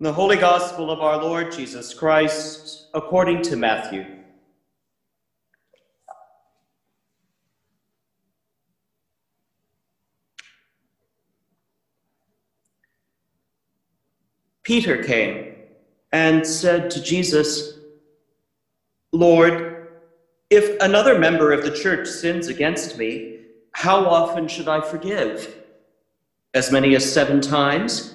The Holy Gospel of our Lord Jesus Christ, according to Matthew. Peter came and said to Jesus, Lord, if another member of the church sins against me, how often should I forgive? As many as seven times?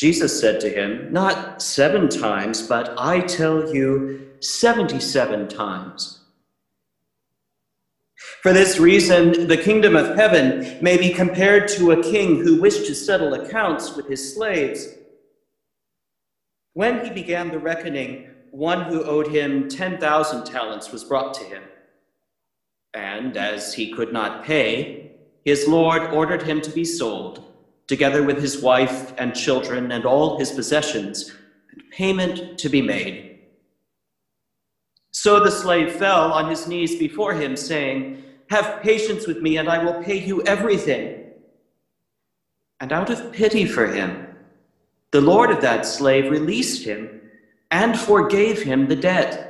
Jesus said to him, Not seven times, but I tell you, 77 times. For this reason, the kingdom of heaven may be compared to a king who wished to settle accounts with his slaves. When he began the reckoning, one who owed him 10,000 talents was brought to him. And as he could not pay, his Lord ordered him to be sold together with his wife and children and all his possessions, and payment to be made. So the slave fell on his knees before him, saying, Have patience with me, and I will pay you everything. And out of pity for him, the Lord of that slave released him and forgave him the debt.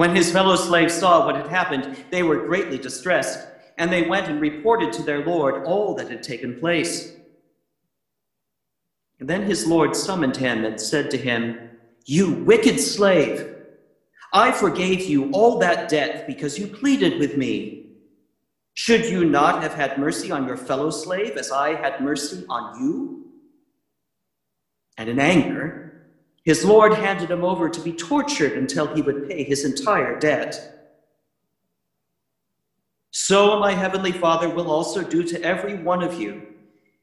When his fellow slaves saw what had happened, they were greatly distressed, and they went and reported to their Lord all that had taken place. And then his Lord summoned him and said to him, You wicked slave, I forgave you all that debt because you pleaded with me. Should you not have had mercy on your fellow slave as I had mercy on you? And in anger, his Lord handed him over to be tortured until he would pay his entire debt. So my heavenly Father will also do to every one of you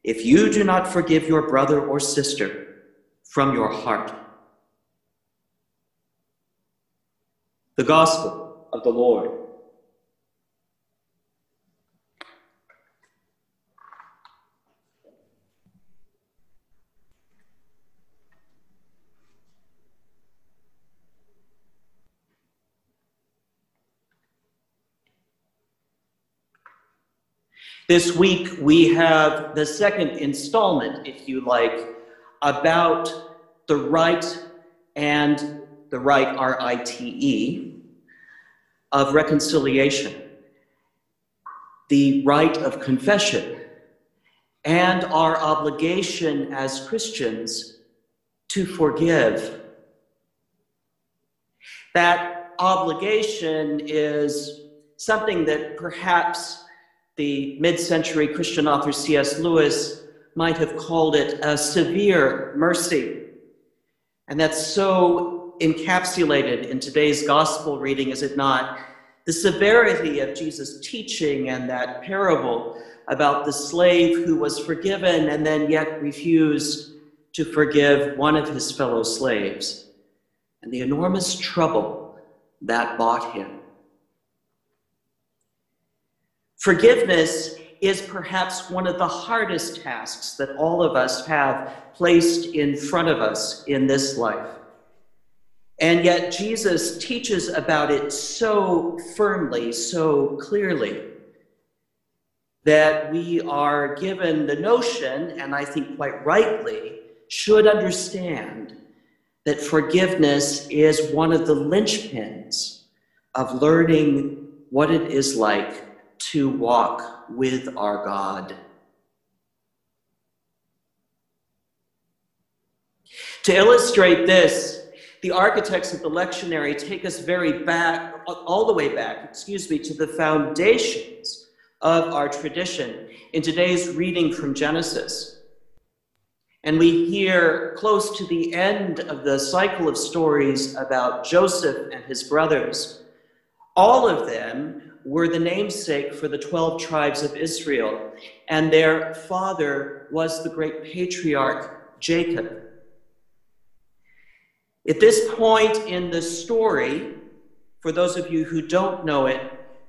if you do not forgive your brother or sister from your heart. The Gospel of the Lord. This week, we have the second installment, if you like, about the right and the rite, R I T E, of reconciliation, the rite of confession, and our obligation as Christians to forgive. That obligation is something that perhaps the mid century Christian author C.S. Lewis might have called it a severe mercy. And that's so encapsulated in today's gospel reading, is it not? The severity of Jesus' teaching and that parable about the slave who was forgiven and then yet refused to forgive one of his fellow slaves, and the enormous trouble that bought him. Forgiveness is perhaps one of the hardest tasks that all of us have placed in front of us in this life. And yet, Jesus teaches about it so firmly, so clearly, that we are given the notion, and I think quite rightly, should understand that forgiveness is one of the linchpins of learning what it is like to walk with our God. To illustrate this, the architects of the lectionary take us very back, all the way back, excuse me, to the foundations of our tradition in today's reading from Genesis. And we hear close to the end of the cycle of stories about Joseph and his brothers, all of them were the namesake for the 12 tribes of Israel, and their father was the great patriarch Jacob. At this point in the story, for those of you who don't know it,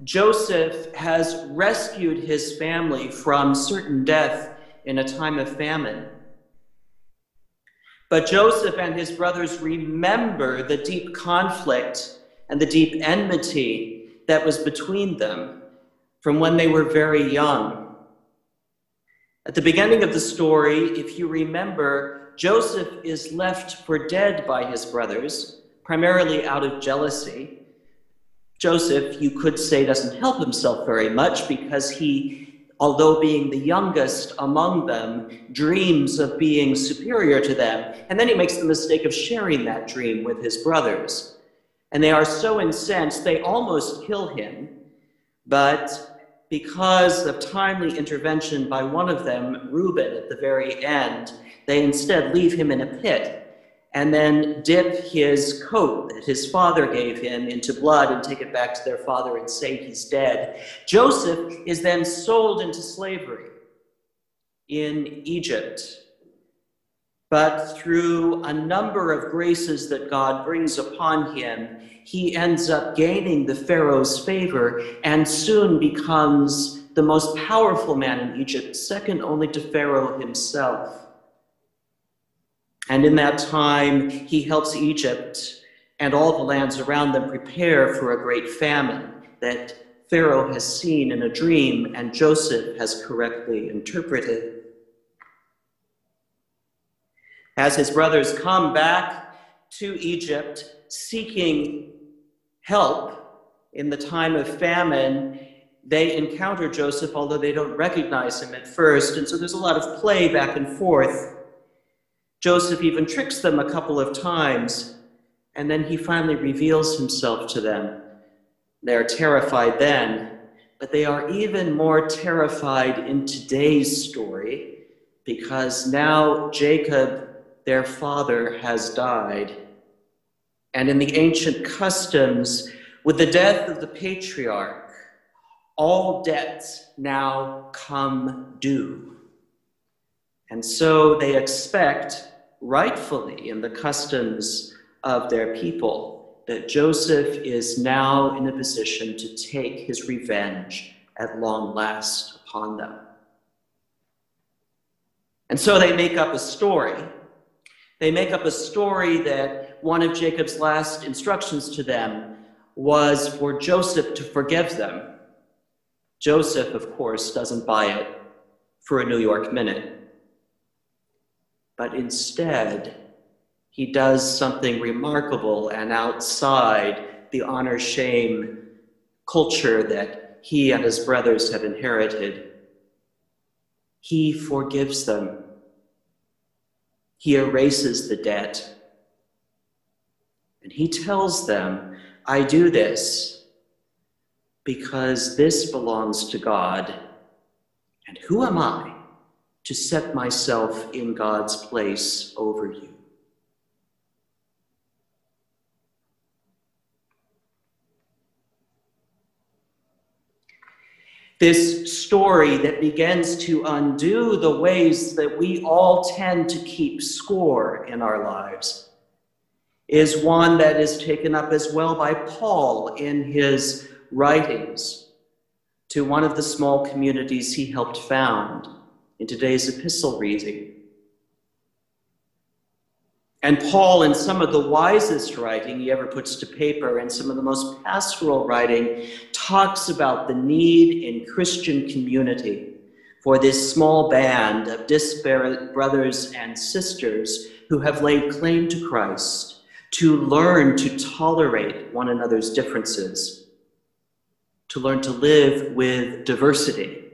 Joseph has rescued his family from certain death in a time of famine. But Joseph and his brothers remember the deep conflict and the deep enmity that was between them from when they were very young. At the beginning of the story, if you remember, Joseph is left for dead by his brothers, primarily out of jealousy. Joseph, you could say, doesn't help himself very much because he, although being the youngest among them, dreams of being superior to them. And then he makes the mistake of sharing that dream with his brothers. And they are so incensed, they almost kill him. But because of timely intervention by one of them, Reuben, at the very end, they instead leave him in a pit and then dip his coat that his father gave him into blood and take it back to their father and say he's dead. Joseph is then sold into slavery in Egypt. But through a number of graces that God brings upon him, he ends up gaining the Pharaoh's favor and soon becomes the most powerful man in Egypt, second only to Pharaoh himself. And in that time, he helps Egypt and all the lands around them prepare for a great famine that Pharaoh has seen in a dream and Joseph has correctly interpreted. As his brothers come back to Egypt seeking help in the time of famine, they encounter Joseph, although they don't recognize him at first. And so there's a lot of play back and forth. Joseph even tricks them a couple of times, and then he finally reveals himself to them. They are terrified then, but they are even more terrified in today's story because now Jacob, their father, has died. And in the ancient customs, with the death of the patriarch, all debts now come due. And so they expect, rightfully in the customs of their people, that Joseph is now in a position to take his revenge at long last upon them. And so they make up a story. They make up a story that one of Jacob's last instructions to them was for Joseph to forgive them. Joseph, of course, doesn't buy it for a New York minute but instead, he does something remarkable and outside the honor shame culture that he and his brothers have inherited. He forgives them. He erases the debt. And he tells them, I do this because this belongs to God. And who am I to set myself in God's place over you. This story that begins to undo the ways that we all tend to keep score in our lives is one that is taken up as well by Paul in his writings to one of the small communities he helped found in today's epistle reading. And Paul, in some of the wisest writing he ever puts to paper, and some of the most pastoral writing, talks about the need in Christian community for this small band of disparate brothers and sisters who have laid claim to Christ to learn to tolerate one another's differences, to learn to live with diversity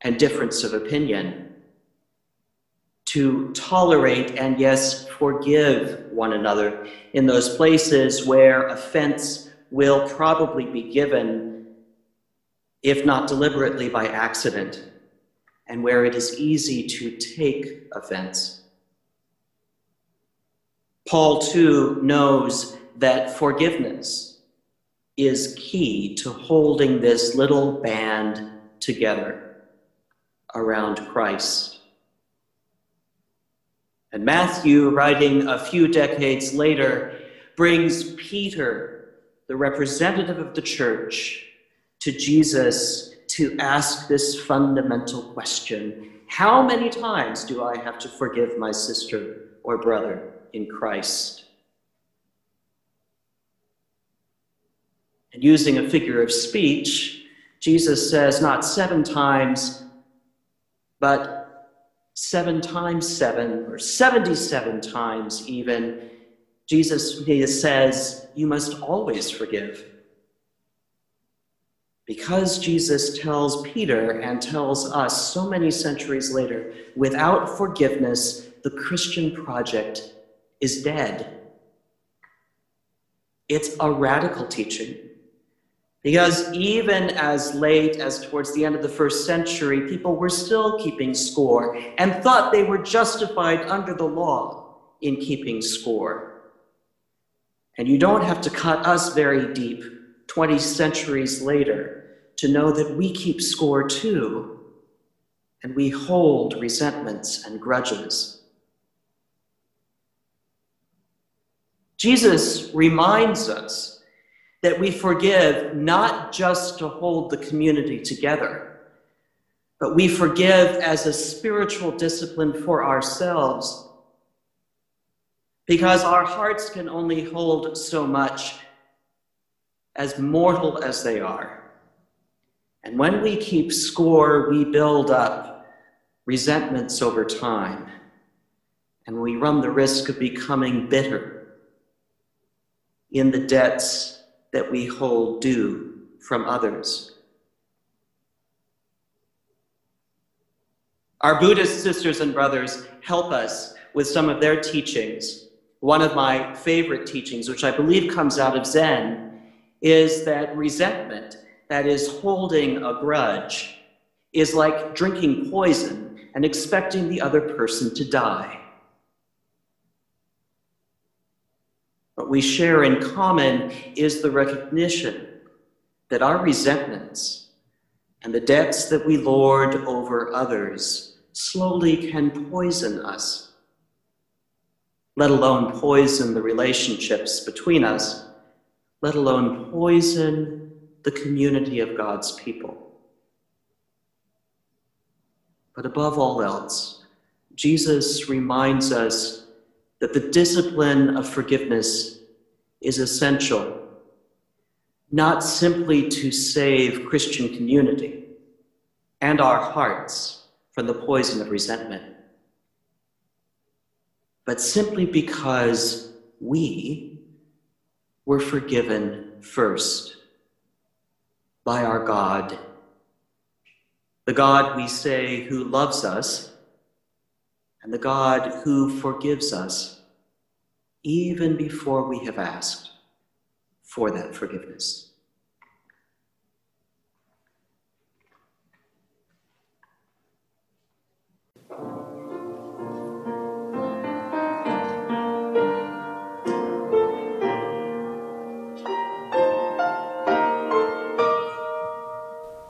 and difference of opinion, to tolerate and, yes, forgive one another in those places where offense will probably be given, if not deliberately by accident, and where it is easy to take offense. Paul, too, knows that forgiveness is key to holding this little band together around Christ. And Matthew, writing a few decades later, brings Peter, the representative of the church, to Jesus to ask this fundamental question How many times do I have to forgive my sister or brother in Christ? And using a figure of speech, Jesus says not seven times, but seven times seven, or 77 times even. Jesus says, You must always forgive. Because Jesus tells Peter and tells us so many centuries later, without forgiveness, the Christian project is dead. It's a radical teaching. Because even as late as towards the end of the first century, people were still keeping score and thought they were justified under the law in keeping score. And you don't have to cut us very deep 20 centuries later to know that we keep score too, and we hold resentments and grudges. Jesus reminds us that we forgive not just to hold the community together, but we forgive as a spiritual discipline for ourselves because our hearts can only hold so much as mortal as they are. And when we keep score, we build up resentments over time, and we run the risk of becoming bitter in the debts that we hold due from others. Our Buddhist sisters and brothers help us with some of their teachings. One of my favorite teachings, which I believe comes out of Zen, is that resentment, that is, holding a grudge, is like drinking poison and expecting the other person to die. What we share in common is the recognition that our resentments and the debts that we lord over others slowly can poison us, let alone poison the relationships between us, let alone poison the community of God's people. But above all else, Jesus reminds us that the discipline of forgiveness is essential, not simply to save Christian community and our hearts from the poison of resentment, but simply because we were forgiven first by our God, the God we say who loves us and the God who forgives us even before we have asked for that forgiveness.